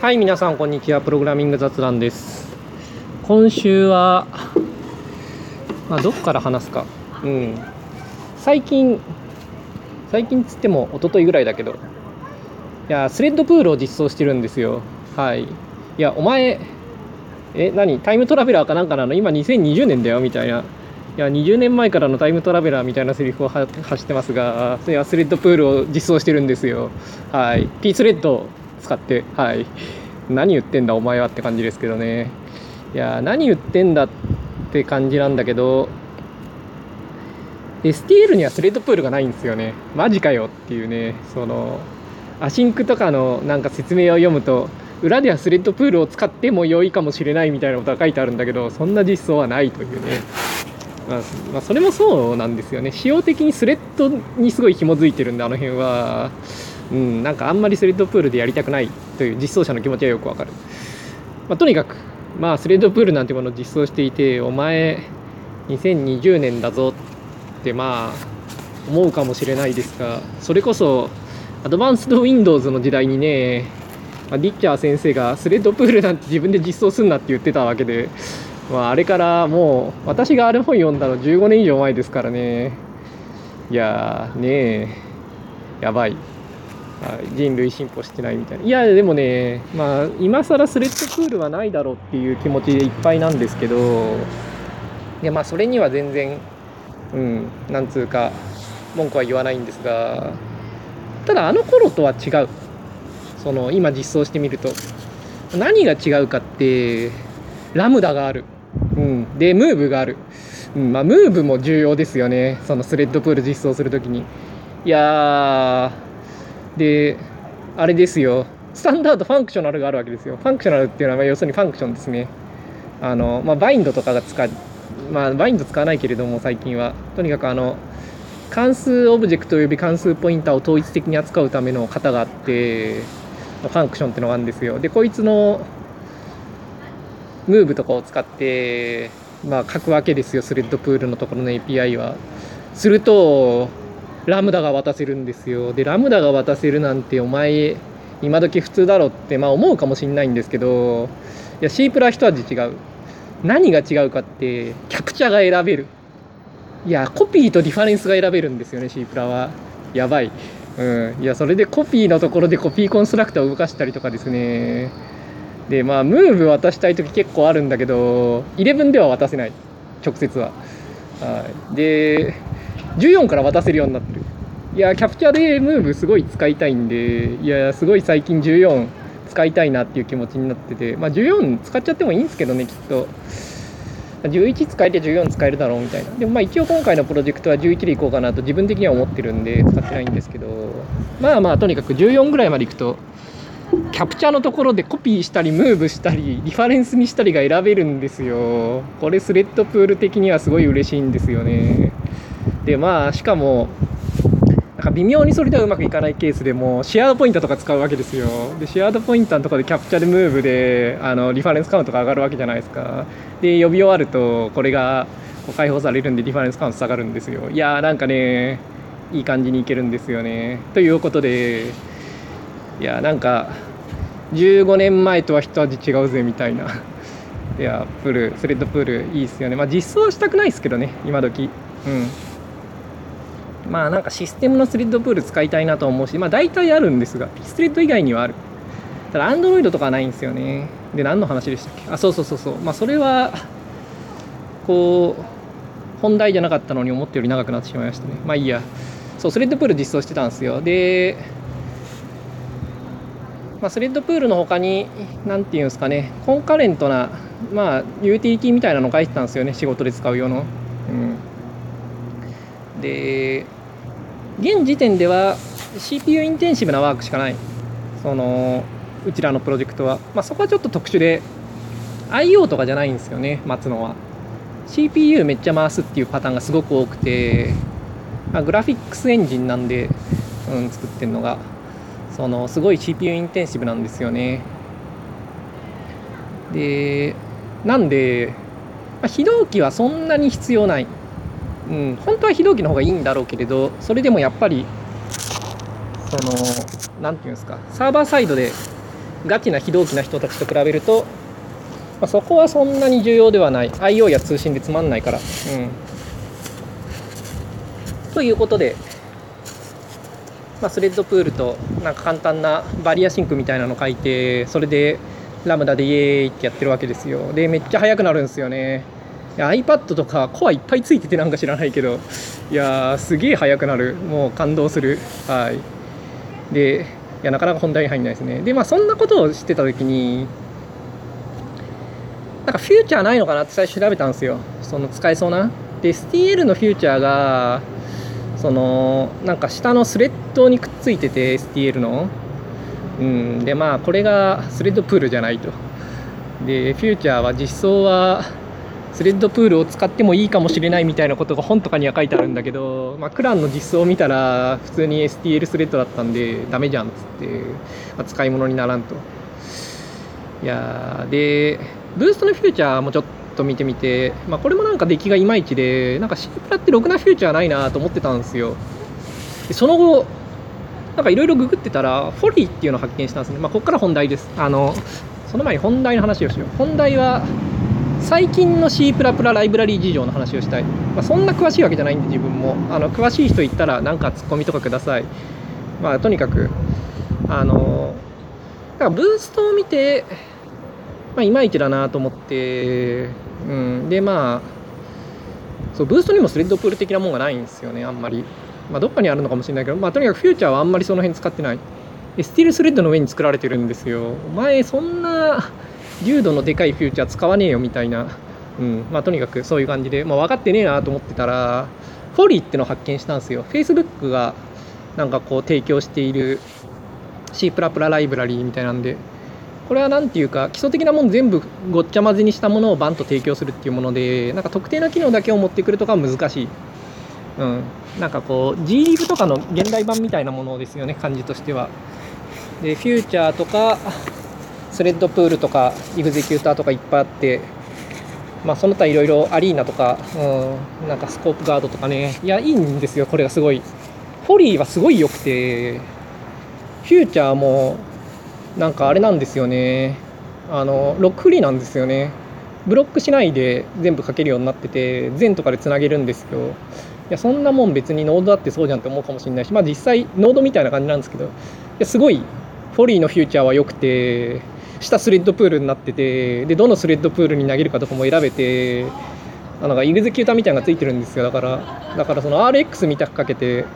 はい皆さんこんにちは。プログラミング雑談です。今週はまあどこから話すか。うん。最近最近つっても一昨日ぐらいだけど。いやスレッドプールを実装してるんですよ。はい。いやお前え何？タイムトラベラーかなんかなの？今2020年だよみたいな。いや20年前からのタイムトラベラーみたいなセリフを発してますがいやスレッドプールを実装してるんですよ。はい。P スレッドを使ってはい。何言ってんだお前はって感じですけどね。いや何言ってんだって感じなんだけど STL にはスレッドプールがないんですよね。マジかよっていうね。その async とかのなんか説明を読むと裏ではスレッドプールを使っても良いかもしれないみたいなことが書いてあるんだけどそんな実装はないというね。まあ、まあ、それもそうなんですよね。仕様的にスレッドにすごい紐づいてるんであの辺は。うん、なんかあんまりスレッドプールでやりたくないという実装者の気持ちはよくわかる、まあ、とにかくまあスレッドプールなんてものを実装していてお前2020年だぞってまあ思うかもしれないですがそれこそアドバンスド Windows の時代にねまリッチャー先生がスレッドプールなんて自分で実装すんなって言ってたわけで、まあ、あれからもう私があれ本読んだの15年以上前ですからね。いやーねえ。やばい。人類進歩してないみたいな。いやでもねまあ今更スレッドプールはないだろうっていう気持ちでいっぱいなんですけど。いやまあそれには全然うんなんつうか文句は言わないんですが。ただあの頃とは違う。その今実装してみると。何が違うかってラムダがある、で move がある、うんまあ、 move も重要ですよね。そのスレッドプール実装するときに。いやであれですよ。 standard functional があるわけですよ。 functional っていうのは要するに function ですね。あの、まあ、 bind とかが使う。まあ bind 使わないけれども最近は。とにかくあの関数オブジェクトおよび関数ポインターを統一的に扱うための型があって function っていうのがあるんですよ。でこいつのムーブとかを使ってまあ書くわけですよスレッドプールのところの API は。するとラムダが渡せるんですよ。でラムダが渡せるなんてお前今時普通だろってまあ思うかもしんないんですけどいや C プラ一味違う。何が違うかってキャプチャが選べる。いやコピーとリファレンスが選べるんですよね C プラは。やばい。うん。いやそれでコピーのところでコピーコンストラクターを動かしたりとかですね。でまあムーブ渡したい時結構あるんだけど11では渡せない。直接は。はい。で14から渡せるようになってる。いやキャプチャーでムーブすごい使いたいんでいやすごい最近14使いたいなっていう気持ちになっててまあ14使っちゃってもいいんですけどねきっと。11使えて14使えるだろうみたいな。でもまあ一応今回のプロジェクトは11でいこうかなと自分的には思ってるんで使ってないんですけど。まあまあとにかく14ぐらいまでいくとキャプチャーのところでコピーしたりムーブしたりリファレンスにしたりが選べるんですよ。これスレッドプール的にはすごい嬉しいんですよね。でまあしかもなんか微妙にそれではうまくいかないケースでもシェアードポインターとか使うわけですよ。でシェアードポインターのとこでキャプチャーでムーブであのリファレンスカウントが上がるわけじゃないですか。で呼び終わるとこれが解放されるんでリファレンスカウント下がるんですよ。いやーなんかねいい感じにいけるんですよね。ということでいやなんか15年前とは一味違うぜみたいな いやプールスレッドプールいいっすよねまあ実装したくないですけどね今時うんまあなんかシステムのスレッドプール使いたいなと思うし、まあ大体あるんですが、スレッド以外にはある。ただ、アンドロイドとかはないんですよね。で、何の話でしたっけ？あ、そうそうそうそう。まあそれは、こう、本題じゃなかったのに思ったより長くなってしまいましたね。まあいいや。そう、スレッドプール実装してたんですよ。で、まあ、スレッドプールの他に、何ていうんですかね、コンカレントな、まあ、ユーティリティみたいなの書いてたんですよね、仕事で使う用の。うん。で現時点では CPU インテンシブなワークしかない。そのうちらのプロジェクトは、まあ、そこはちょっと特殊で IO とかじゃないんですよね待つのは。CPU めっちゃ回すっていうパターンがすごく多くて、まあ、グラフィックスエンジンなんで、うん、作ってるのが。そのすごい CPU インテンシブなんですよね。でなんで、まあ、非同期はそんなに必要ない。うん、本当は非同期の方がいいんだろうけれどそれでもやっぱりその何て言うんですかサーバーサイドでガチな非同期な人たちと比べると、まあ、そこはそんなに重要ではない。IO や通信でつまんないから。うん。ということで、まあ、スレッドプールとなんか簡単な barrier sync みたいなの書いてそれでラムダでイエーイってやってるわけですよ。でめっちゃ速くなるんですよね。iPad とかコアいっぱいついててなんか知らないけどいやーすげえ速くなる。もう感動する。はい。でいやなかなか本題に入んないですね。でまあそんなことをしてた時になんかフューチャーないのかなって最初調べたんですよ。その使えそうな。で STL のフューチャーがそのなんか下のスレッドにくっついてて STL の。うんでまあこれがスレッドプールじゃないと。でフューチャーは実装はスレッドプールを使ってもいいかもしれないみたいなことが本とかには書いてあるんだけど、まあ、クランの実装を見たら普通に STL スレッドだったんでダメじゃんっつって、まあ、使い物にならんと。いやでブーストのフューチャーもちょっと見てみて、まあ、これもなんか出来がいまいちでなんか C プラってろくなフューチャーないなと思ってたんですよ。でその後なんかいろいろググってたらフォリーっていうのを発見したんですね。まあここから本題です。あのその前に本題の話をしよう。本題は最近の C++ ライブラリー事情の話をしたい、まあ、そんな詳しいわけじゃないんで自分も。あの詳しい人いったら何かツッコミとかください。まあとにかくあのだからブーストを見てまあいまいちだなと思ってうん。でまあそうブーストにもスレッドプール的なもんがないんですよねあんまり。まあどっかにあるのかもしれないけどまあとにかくフューチャーはあんまりその辺使ってない。でスティールスレッドの上に作られてるんですよ。お前そんな流度のでかいフューチャー使わねえよみたいな、うん。まあ、とにかくそういう感じで、まあ、分かってねえなと思ってたらフォリーってのを発見したんですよ。Facebook がなんかこう提供している C++ ライブラリーみたいなんで。これは何ていうか基礎的なもの全部ごっちゃ混ぜにしたものをバンと提供するっていうものでなんか特定の機能だけを持ってくるとかは難しい、うん、なんかこう GLib とかの現代版みたいなものですよね感じとしては。でフューチャーとかスレッドプールとかイグゼキューターとかいっぱいあってまあその他いろいろアリーナとか、うん、なんかスコープガードとかね。いやいいんですよこれがすごい。フォリーはすごい良くてフューチャーもなんかあれなんですよね。あのロックフリーなんですよね。ブロックしないで全部書けるようになってて全とかでつなげるんですよいやそんなもん別にノードだってそうじゃんって思うかもしれないしまあ実際ノードみたいな感じなんですけどいやすごいフォリーのフューチャーは良くて下スレッドプールになっててでどのスレッドプールに投げるかとかも選べてあのイグゼキューターみたいなのがついてるんですよ。だからだからその RX みたくかけて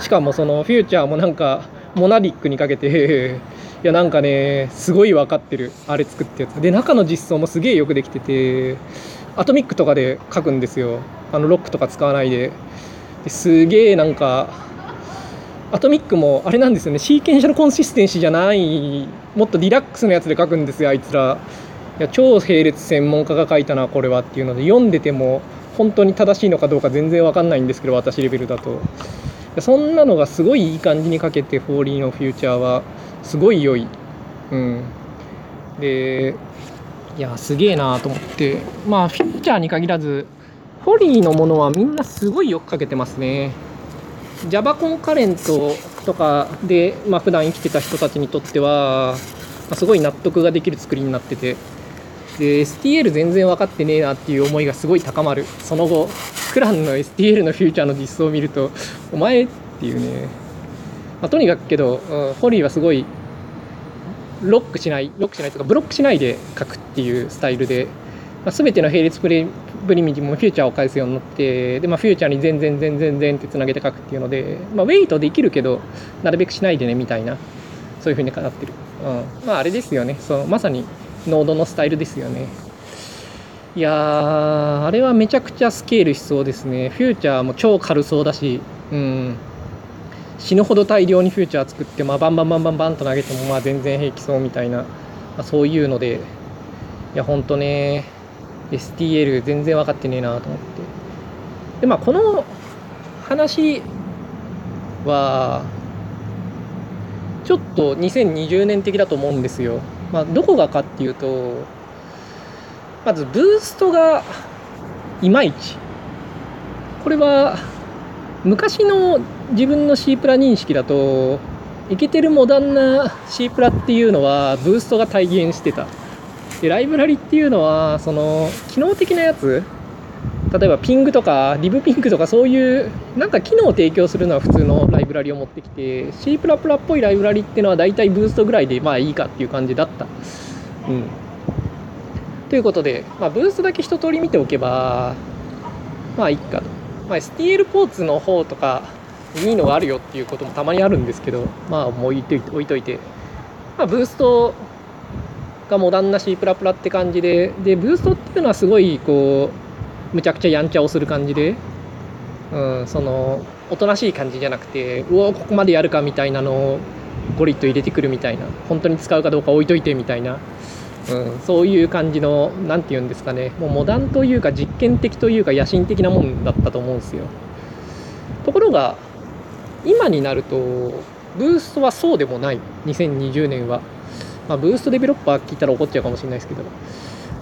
しかもそのフューチャーもなんかモナリックにかけていやなんかねすごい分かってる。あれ作ってやつ。で中の実装もすげえよくできててアトミックとかで書くんですよ。あのロックとか使わないで。ですげえなんかatomic もあれなんですよね。 sequential consistency じゃないもっと relax のやつで書くんですよあいつら。いや超並列専門家が書いたなこれはっていうので読んでても本当に正しいのかどうか全然わかんないんですけど私レベルだと。そんなのがすごいいい感じに書けてフォーリーのフューチャーは。すごい良い。うん。でいやすげえなと思って。まあフューチャーに限らずフォリーのものはみんなすごいよく書けてますね。Java コンカレントとかで、まあ普段生きてた人たちにとっては、ま、すごい納得ができる作りになってて。で STL 全然分かってねえなっていう思いがすごい高まる。その後クランの STL のフューチャーの実装を見るとお前っていうね、まあ、とにかくけど、うん、ホリーはすごいロックしないロックしないとかブロックしないで書くっていうスタイルで、まあ、全ての並列プレプリミティもフューチャーを返すようになってで、まあ、フューチャーに全然全然全然ってつなげて書くっていうので、まあ、ウェイトできるけどなるべくしないでねみたいなそういうふうになってる、うん、まああれですよね。そのまさにノードのスタイルですよね。いやーあれはめちゃくちゃスケールしそうですね。フューチャーも超軽そうだし。うん。死ぬほど大量にフューチャー作って、まあ、バンバンバンバンバンと投げてもまあ全然平気そうみたいな、まあ、そういうのでいやほんとね STL 全然分かってねえなと思って。でまあこの話はちょっと2020年的だと思うんですよ、まあ、どこがかっていうとまずブーストがいまいち。これは昔の自分の C プラ認識だとイケてるモダンな C プラっていうのはブーストが体現してたでライブラリっていうのはその機能的なやつ例えばピングとかリブピングとかそういうなんか機能を提供するのは普通のライブラリを持ってきて C++ っぽいライブラリっていうのは大体ブーストぐらいでまあいいかっていう感じだった。うん、ということで、まあ、ブーストだけ一通り見ておけばまあいいかと。まあ、STL ポーツの方とかいいのがあるよっていうこともたまにあるんですけどまあもう置いといて置いといて、まあ、ブーストがモダンな C++ って感じででブーストっていうのはすごいこうむちゃくちゃやんちゃをする感じで、うん、そのおとなしい感じじゃなくてうおここまでやるかみたいなのをゴリッと入れてくるみたいな本当に使うかどうか置いといてみたいな、うん、そういう感じの何て言うんですかね。もうモダンというか実験的というか野心的なもんだったと思うんですよ。ところが今になるとブーストはそうでもない。2020年は。まあ、ブーストデベロッパー聞いたら怒っちゃうかもしれないですけど、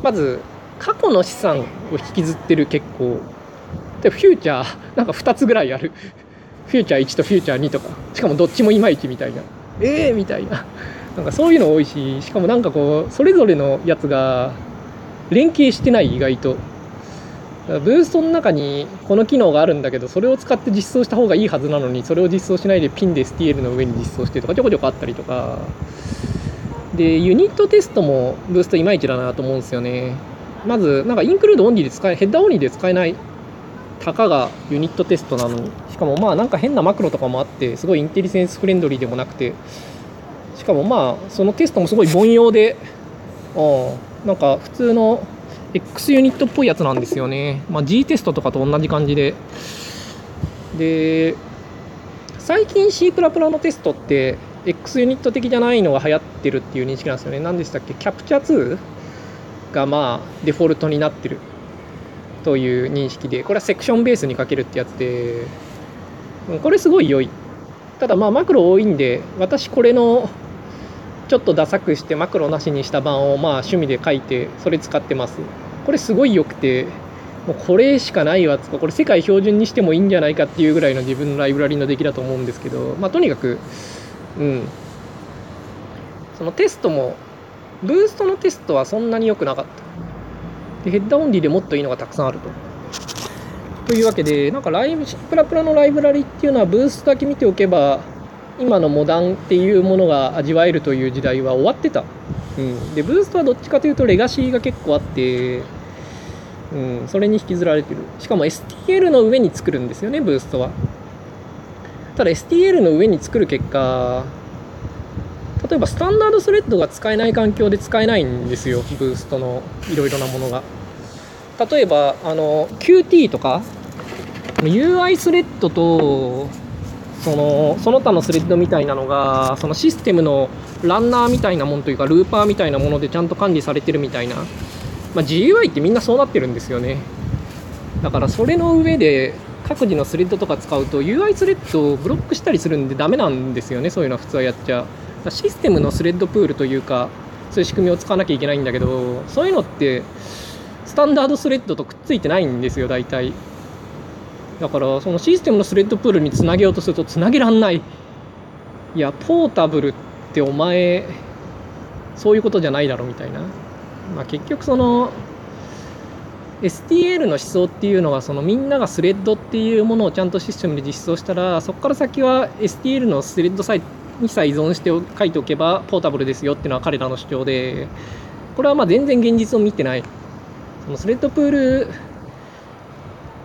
まず、過去の資産を引きずってる結構、で、フューチャー、なんか2つぐらいある。フューチャー1とフューチャー2とか、しかもどっちもいまいちみたいな。ええー、みたいな。なんかそういうの多いし、しかもなんかこう、それぞれのやつが連携してない、意外と。ブーストの中にこの機能があるんだけどそれを使って実装した方がいいはずなのにそれを実装しないでピンで STL の上に実装してとかちょこちょこあったりとかで、ユニットテストもブーストいまいちだなと思うんですよね。まず、なんかインクルードオンリーで使え、ヘッダーオンリーで使えない、たかがユニットテストなのに、しかもまあなんか変なマクロとかもあって、すごいインテリセンスフレンドリーでもなくて、しかもまあ、そのテストもすごい凡庸で、あなんか普通の X ユニットっぽいやつなんですよね。まあ、G テストとかと同じ感じで。で、最近 C++ のテストって、X ユニット的じゃないのが流行ってるっていう認識なんですよね。何でしたっけ？キャプチャー2がまあデフォルトになってるという認識で、これはセクションベースにかけるってやつで、これすごい良い。ただまあマクロ多いんで、私これのちょっとダサくしてマクロなしにした版をまあ趣味で書いて、それ使ってます。これすごい良くて、もうこれしかないわつか、これ世界標準にしてもいいんじゃないかっていうぐらいの自分のライブラリの出来だと思うんですけど、まあとにかく、うん。そのテストもブーストのテストはそんなに良くなかった。でヘッダーオンリーでもっといいのがたくさんあると。というわけでなんかライブプラプラのライブラリっていうのはブーストだけ見ておけば今のモダンっていうものが味わえるという時代は終わってた、うん、でブーストはどっちかというとレガシーが結構あってうん、それに引きずられてる。しかも STL の上に作るんですよねブーストは。ただ STL の上に作る結果例えばスタンダードスレッドが使えない環境で使えないんですよブーストのいろいろなものが。例えばあの Qt とか UI スレッドとそのその他のスレッドみたいなのがそのシステムのランナーみたいなものというかルーパーみたいなものでちゃんと管理されてるみたいな、まあ、GUI ってみんなそうなってるんですよね。だからそれの上で各自のスレッドとか使うと UI スレッドをブロックしたりするんでダメなんですよね。そういうのは普通はやっちゃ。システムのスレッドプールというかそういう仕組みを使わなきゃいけないんだけどそういうのってスタンダードスレッドとくっついてないんですよ大体。だからそのシステムのスレッドプールにつなげようとするとつなげらんない。いやポータブルってお前そういうことじゃないだろみたいな、まあ、結局その STL の思想っていうのはそのみんながスレッドっていうものをちゃんとシステムで実装したらそこから先は STL のスレッドさえにさえ依存して書いておけばポータブルですよっていうのは彼らの主張でこれはまあ全然現実を見てない。そのスレッドプール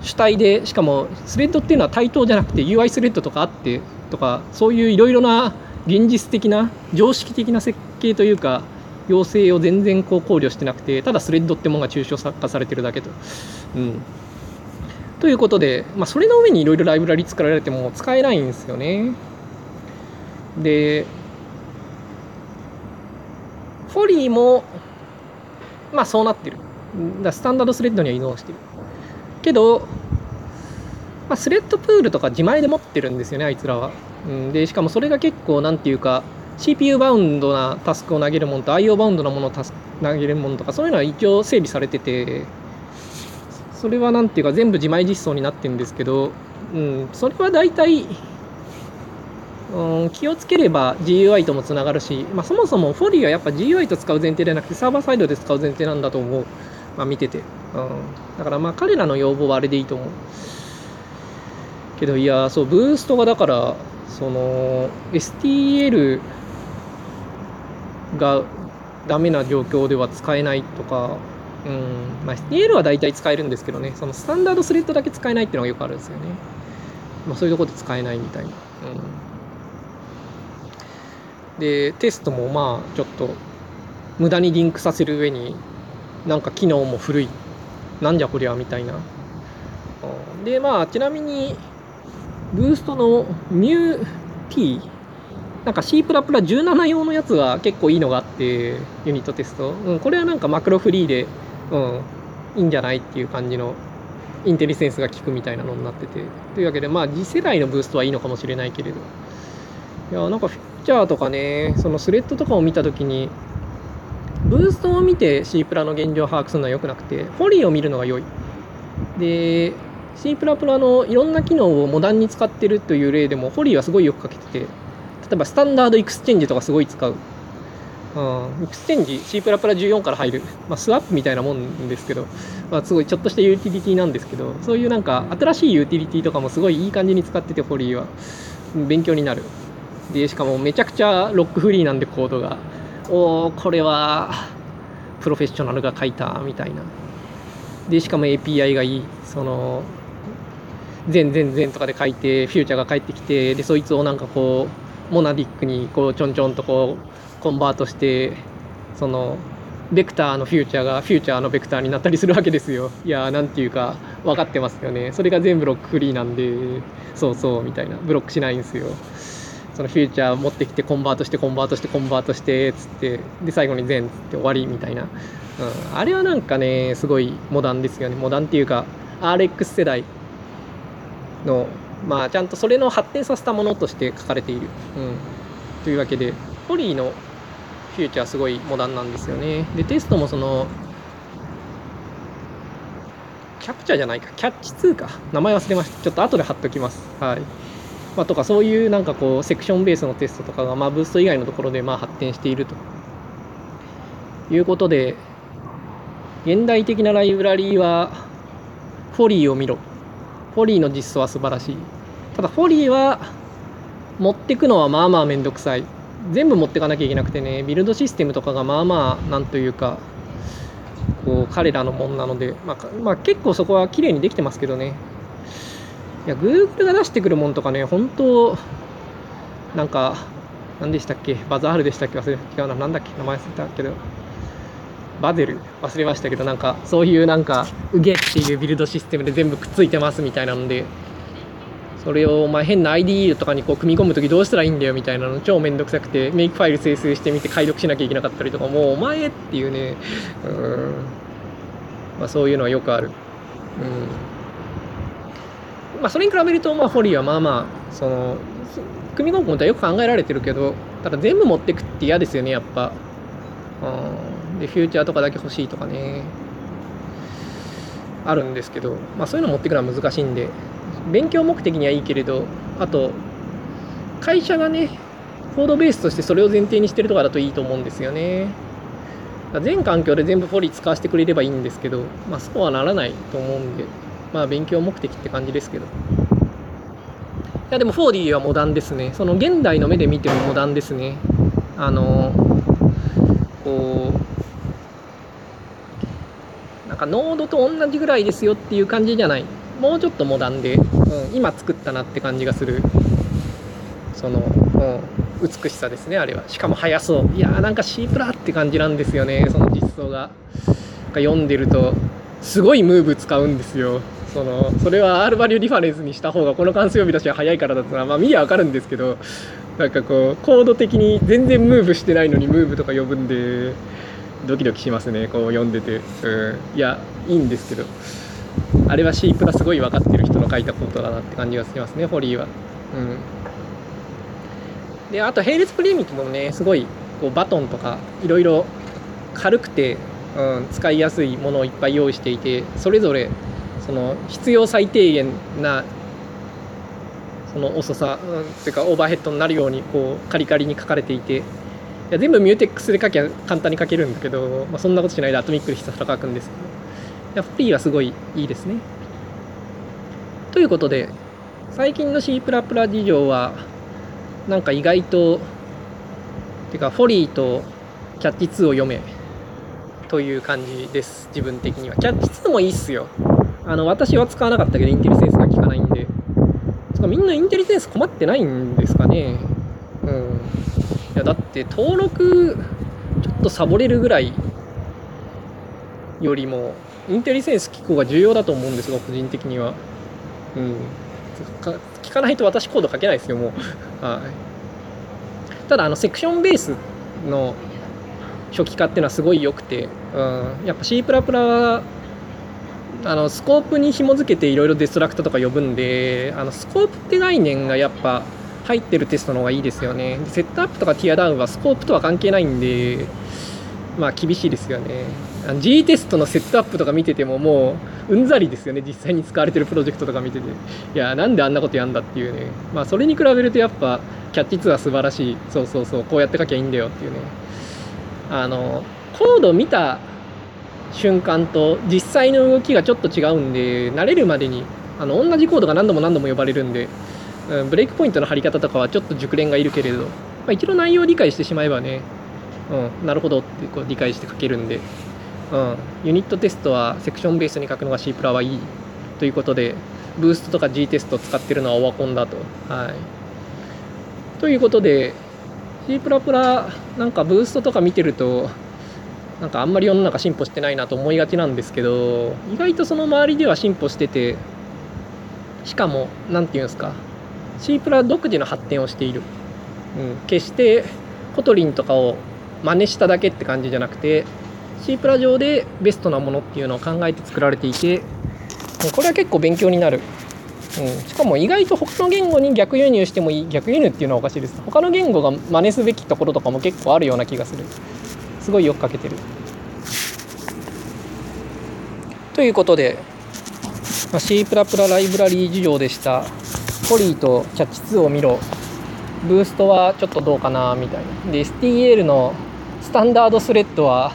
主体でしかもスレッドっていうのは対等じゃなくて UI スレッドとかあってとかそういういろいろな現実的な常識的な設計というか要請を全然こう考慮してなくてただスレッドってものが抽象化されてるだけと。うんということで、まあ、それの上にいろいろライブラリ作られても使えないんですよね。で、フォリーも、まあそうなってる。だスタンダードスレッドには依存してる。けど、まあ、スレッドプールとか自前で持ってるんですよね、あいつらは。うん、で、しかもそれが結構、なんていうか、CPU バウンドなタスクを投げるものと IO バウンドなものを投げるものとかそういうのは一応整備されててそれは何ていうか全部自前実装になってるんですけど、うん、それは大体、うん、気をつければ GUI ともつながるし、まあ、そもそもフォリーはやっぱ GUI と使う前提ではなくてサーバーサイドで使う前提なんだと思う、まあ、見てて、だからまあ彼らの要望はあれでいいと思うけどいやそうブーストがだからその STL がダメな状況では使えないとかうんまあ、STL は大体使えるんですけどね、そのスタンダードスレッドだけ使えないっていうのがよくあるんですよね。まあ、そういうとこで使えないみたいな。うん、で、テストもまあ、ちょっと、無駄にリンクさせる上に、なんか機能も古い。なんじゃこりゃみたいな。で、まあ、ちなみに、ブーストの MuT なんか C++17 用のやつは結構いいのがあって、ユニットテスト。うん、これはなんかマクロフリーでうん、いいんじゃないっていう感じの IntelliSense が効くみたいなのになっててというわけでまあ次世代の Boost はいいのかもしれないけれどいやなんかフィーチャーとかねそのスレッドとかを見た時に Boost を見て C プラの現状を把握するのは良くなくて Folly を見るのが良い。で C プラプラのいろんな機能をモダンに使ってるという例でも Folly はすごいよく書けてて例えば standard exchange とかすごい使う。うん、エクスチェンジ C++ プラプラ14から入る、まあ、 swap みたいなもんですけど、まあ、すごいちょっとしたユーティリティなんですけどそういうなんか新しいユーティリティとかもすごいいい感じに使ってて Folly は。勉強になる。でしかもめちゃくちゃ lock-free なんでコードが。おおこれはプロフェッショナルが書いたみたいな。でしかも API がいい。その then then then とかで書いてフューチャーが返ってきてでそいつをなんかこうモナディックにこうちょんちょんとこうコンバートしてそのベクターのフューチャーがフューチャーのベクターになったりするわけですよ。いやーなんていうか分かってますよね。それが全部ロックフリーなんでそうそうみたいな。ブロックしないんですよ。そのフューチャー持ってきてコンバートしてコンバートしてコンバートしてっつってで最後に全つって終わりみたいな、うん、あれはなんかねすごいモダンですよねモダンっていうか RX 世代のまあちゃんとそれの発展させたものとして書かれている、うん、というわけでポリーのフューチャーすごいモダンなんですよね。で、テストもその、キャプチャーじゃないか、キャッチ2か。名前忘れました。ちょっと後で貼っときます。はい。まあ、とか、そういうなんかこう、セクションベースのテストとかが、まあ、ブースト以外のところでまあ発展しているということで、現代的なライブラリーは、フォリーを見ろ。フォリーの実装は素晴らしい。ただ、フォリーは、持ってくのはまあまあめんどくさい。全部持ってかなきゃいけなくてねビルドシステムとかがまあまあなんというかこう彼らのもんなので、まあ、まあ、結構そこは綺麗にできてますけどねいや Google が出してくるもんとかね本当なんか何でしたっけ？バザールでしたっけ？忘れ違うな。何だっけ？名前忘れたけど。バゼル？忘れましたけどなんかそういうなんかうげっていうビルドシステムで全部くっついてますみたいなのでそれをお前変な IDE とかにこう組み込む時どうしたらいいんだよみたいなの超めんどくさくてメイクファイル生成してみて解読しなきゃいけなかったりとかもうお前っていうね。うん。まあそういうのはよくある。うん。まあそれに比べるとまあフォリーはまあまあその組み込むことはよく考えられてるけどただ全部持ってくって嫌ですよねやっぱ。うん。でフューチャーとかだけ欲しいとかね。あるんですけど、まあ、そういうの持ってくのは難しいんで勉強目的にはいいけれどあと会社がねコードベースとしてそれを前提にしてるとかだといいと思うんですよね。全環境で全部フォリー使わせてくれればいいんですけど、まあ、そうはならないと思うんで。まあ勉強目的って感じですけど。いやでもフォーディはモダンですね。その現代の目で見てもモダンですね。あのこうなんかノードと同じぐらいですよっていう感じじゃない。もうちょっとモダンで、うん、今作ったなって感じがする。その、うん、美しさですねあれは。しかも速そう。いやーなんか C プラって感じなんですよね。その実装が。読んでるとすごい move 使うんですよ。そのそれは R バリューリファレンスにした方がこの関数呼び出しは早いからだったらまあ見りゃ分かるんですけどなんかこうコード的に全然ムーブしてないのにムーブとか呼ぶんでドキドキしますねこう読んでて、うん、いやいいんですけどあれは C プラすごい分かってる人の書いたコードだなって感じがしますね、ホリーは。うん。で、あと並列プリミティブもね、すごいこうバトンとかいろいろ軽くて、うん、使いやすいものをいっぱい用意していて、それぞれその必要最低限なその遅さ、うん、っていうかオーバーヘッドになるようにこうカリカリに書かれていていや全部ミューテックスで書きゃ簡単に書けるんだけど、まあ、そんなことしないでアトミックでひたすら書くんです。けどやっぱりはすごいいいですね。ということで最近の C++ 事情はなんか意外とてかフォリーとキャッチ2を読めという感じです。自分的には。キャッチ2もいいっすよ。あの私は使わなかったけどインテリセンスが効かないんで。つかみんなインテリセンス困ってないんですかね。うん。いやだって登録ちょっとサボれるぐらいよりもインテリセンス機構が重要だと思うんですが個人的には。うん。聞かないと私コード書けないですよもう。はい。ただあの section ベースの初期化っていうのはすごい良くて、うん、やっぱ C++ はあのスコープに紐付けていろいろ destruct とか呼ぶんであのスコープって概念がやっぱ入ってるテストの方がいいですよね。 setup とか teardown はスコープとは関係ないんでまあ厳しいですよね。G テストのセットアップとか見ててももううんざりですよね。実際に使われてるプロジェクトとか見てて。いやなんであんなことやんだっていうね。まあそれに比べるとやっぱキャッチ2は素晴らしい。そうそうそう。こうやって書きゃいいんだよっていうね。あのコード見た瞬間と実際の動きがちょっと違うんで慣れるまでにあの同じコードが何度も何度も呼ばれるんで、うん、ブレイクポイントの貼り方とかはちょっと熟練がいるけれど、まあ、一度内容を理解してしまえばね、うん、なるほどってこう理解して書けるんで、うん、ユニットテストはセクションベースに書くのが C プラはいいということでブーストとか G テスト使ってるのはオワコンだと。はい、ということで C++ なんかブーストとか見てるとなんかあんまり世の中進歩してないなと思いがちなんですけど意外とその周りでは進歩しててしかも何て言うんですか C プラ独自の発展をしている、うん、決してKotlin とかを真似しただけって感じじゃなくて C プラ上でベストなものっていうのを考えて作られていてこれは結構勉強になる、うん、しかも意外と他の言語に逆輸入してもいい。逆輸入っていうのはおかしいです。他の言語が真似すべきところとかも結構あるような気がする。すごいよく書けてる。ということで、まあ、C++ ライブラリー事情でした。ポリーとキャッチ2を見ろ。ブーストはちょっとどうかなみたいな。で、STL のスタンダードスレッドは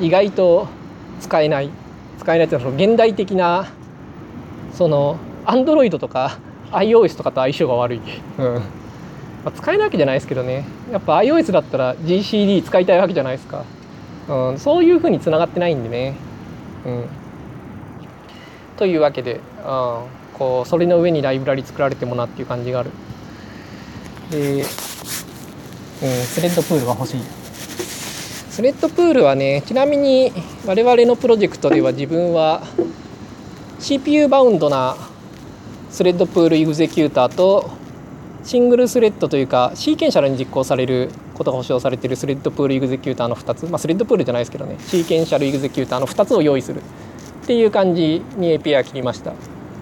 意外と使えない。使えないっていうのは現代的なその Android とか iOS とかと相性が悪い。うんまあ、使えないわけじゃないですけどね。やっぱ iOS だったら GCD 使いたいわけじゃないですか、うん、そういうふうにつながってないんでね、うん、というわけで、うん、こうそれの上にライブラリ作られてもなっていう感じがある。で、うん、スレッドプールが欲しい。スレッドプールはねちなみに我々のプロジェクトでは自分は CPU バウンドなスレッドプール executor とシングルスレッドというかシーケンシャルに実行されることが保証されているスレッドプール executor の2つ、まあ、スレッドプールじゃないですけどね。 sequential executor の2つを用意するっていう感じに API 切りました、ま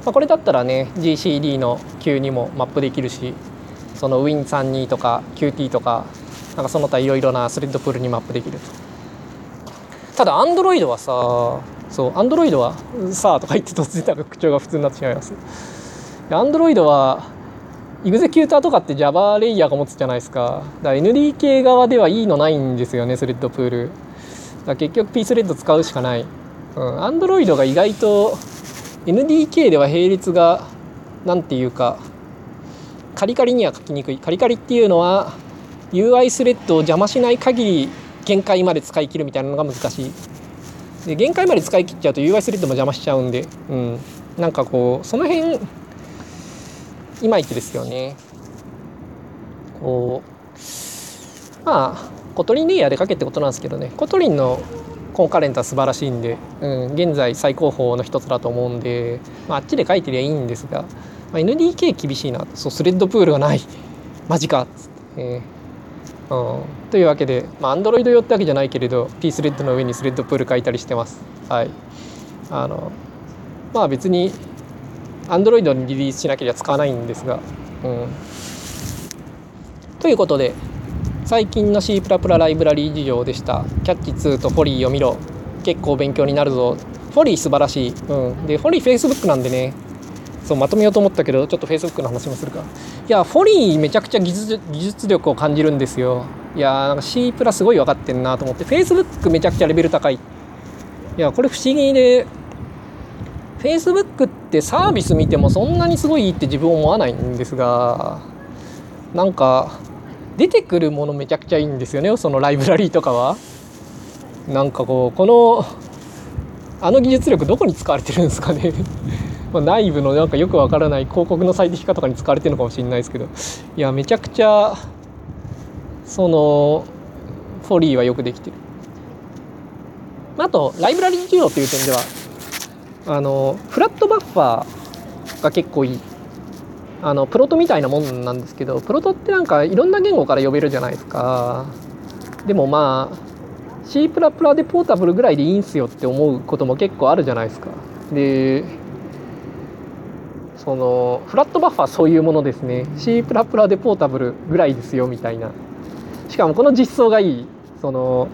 あ、これだったらね GCD の Q にもマップできるしその Win32 とか QT とかなんかその他いろいろなスレッドプールにマップできると。ただ Android はさそう Android はさあとか言って突然なんか口調が普通になってしまいます。Android はエグゼキューターとかって Java レイヤーが持つじゃないですか。だから NDK 側ではいいのないんですよね、スレッドプール。だ結局 P スレッド使うしかない。うん、Android が意外と NDK では並列が何て言うかカリカリには書きにくい。カリカリっていうのは UI スレッドを邪魔しない限り限界まで使い切るみたいなのが難しい。で限界まで使い切っちゃうと UI スレッドも邪魔しちゃうんで、うん、なんかこうその辺いまいちですよね。こうまあ Kotlin レイヤーで書けってことなんですけどね。 Kotlin のコンカレントは素晴らしいんで、うん、現在最高峰の一つだと思うんで、まあ、あっちで書いてりゃいいんですが、まあ、NDK 厳しいな。そうスレッドプールがない。マジか。っつって、うん、というわけで、まあ、Android 用ってわけじゃないけれど T スレッドの上にスレッドプール書いたりしてます。はい。あのまあ別に Android にリリースしなければ使わないんですが、うん。ということで最近の C++ ライブラリー事情でした。キャッチ2とポリーを見ろ。結構勉強になるぞ。フォリー素晴らしい、うん、でフォリー Facebook なんでねそうまとめようと思ったけどちょっと Facebook の話もするかいやフォリーめちゃくちゃ技術技術力を感じるんですよいやなんか C プラすごい分かってんなと思って Facebook めちゃくちゃレベル高いいやこれ不思議で Facebook ってサービス見てもそんなにすごいいいって自分思わないんですがなんか出てくるものめちゃくちゃいいんですよねそのライブラリーとかは。なんかこうこのあの技術力どこに使われてるんですかね ま内部のなんかよくわからない広告の最適化とかに使われてるのかもしれないですけどいやめちゃくちゃそのフォリーはよくできてる。あとライブラリー需要という点ではあのフラットバッファーが結構いい。あのプロトみたいなもんなんですけどプロトってなんかいろんな言語から呼べるじゃないですか。でもまあ C++ でポータブルぐらいでいいんすよって思うことも結構あるじゃないですか。でそのフラットバッファーそういうものですね。C++ でポータブルぐらいですよみたいな。しかもこの実装がいい。その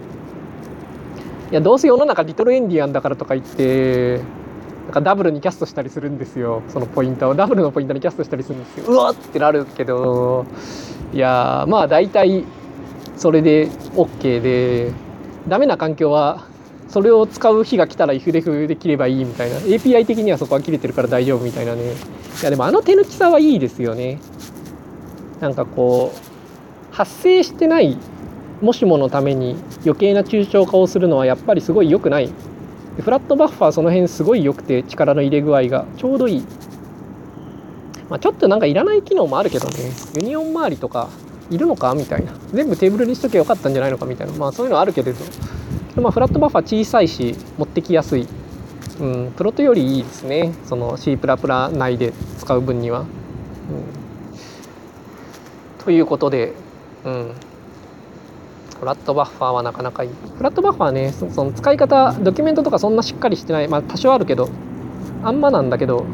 いやどうせ世の中リトルエンディアンだからとか言ってなんかダブルにキャストしたりするんですよ。そのポインターを。ダブルのポインターにキャストしたりするんですよ。うわってなるけどいやまあ大体それで OK でダメな環境はそれを使う日が来たら if デフできればいいみたいな。API 的にはそこは切れてるから大丈夫みたいなね。いやでもあの手抜きさはいいですよね。なんかこう発生してないもしものために余計な抽象化をするのはやっぱりすごい良くない。フラットバッファーその辺すごい良くて力の入れ具合がちょうどいい、まあ、ちょっとなんかいらない機能もあるけどね。ユニオン周りとかいるのかみたいな。全部テーブルにしとけばよかったんじゃないのかみたいな。まあそういうのはあるけれど、まあ、フラットバッファー小さいし持ってきやすい、うん、プロトよりいいですね。その C++ 内で使う分には、うん、ということでうん。フラットバッファーはなかなかいい。フラットバッファーねその使い方ドキュメントとかそんなしっかりしてない。まあ多少あるけどあんまなんだけど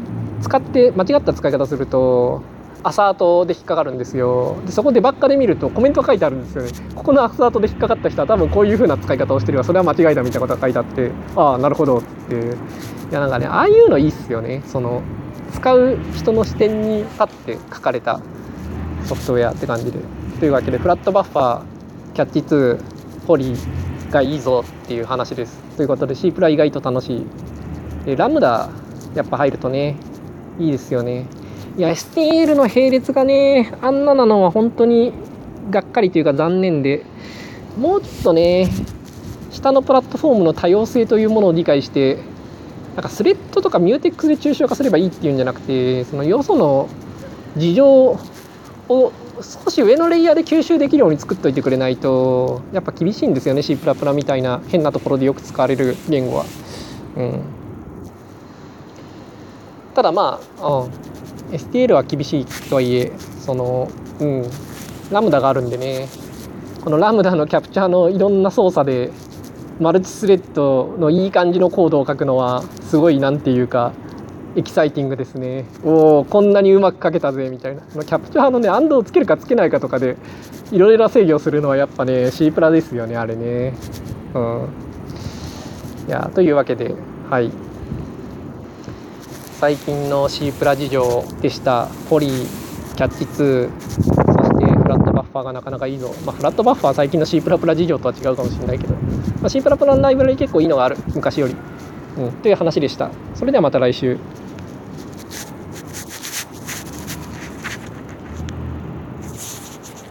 使って間違った使い方するとアサートで引っかかるんですよ。でそこでばっかで見るとコメントが書いてあるんですよね。ここのアサートで引っかかった人は多分こういう風な使い方をしてるわ。それは間違いだみたいなことが書いてあってああなるほどって。いやなんかねああいうのいいっすよね。その使う人の視点にパッて書かれたソフトウェアって感じで。というわけでフラットバッファーキャッチ2ポリがいいぞっていう話です。ということで C プラ意外と楽しい。でラムダやっぱ入るとねいいですよね。いや STL の並列がねあんななのは本当にがっかりというか残念でもうちょっとね下のプラットフォームの多様性というものを理解してなんかスレッドとかミューテックスで抽象化すればいいっていうんじゃなくてその要素の事情を少し上のレイヤーで吸収できるように作っといてくれないとやっぱ厳しいんですよね C++ みたいな変なところでよく使われる言語は。うん、ただまあ、うん、STL は厳しいとはいえそのうん。ラムダがあるんでね。このラムダのキャプチャーのいろんな操作でマルチスレッドのいい感じのコードを書くのはすごい何て言うかエキサイティングですね。おおこんなにうまく書けたぜみたいな。キャプチャーのねアンドをつけるかつけないかとかでいろいろ制御するのはやっぱね C プラですよねあれね。うん。いやというわけではい。最近の C プラ事情でしたポリキャッチ2そしてフラットバッファーがなかなかいいぞ、まあ、フラットバッファーは最近の C プラプラ事情とは違うかもしれないけど、まあ、C プラプラのライブラリ結構いいのがある昔より、うん、という話でした。それではまた来週。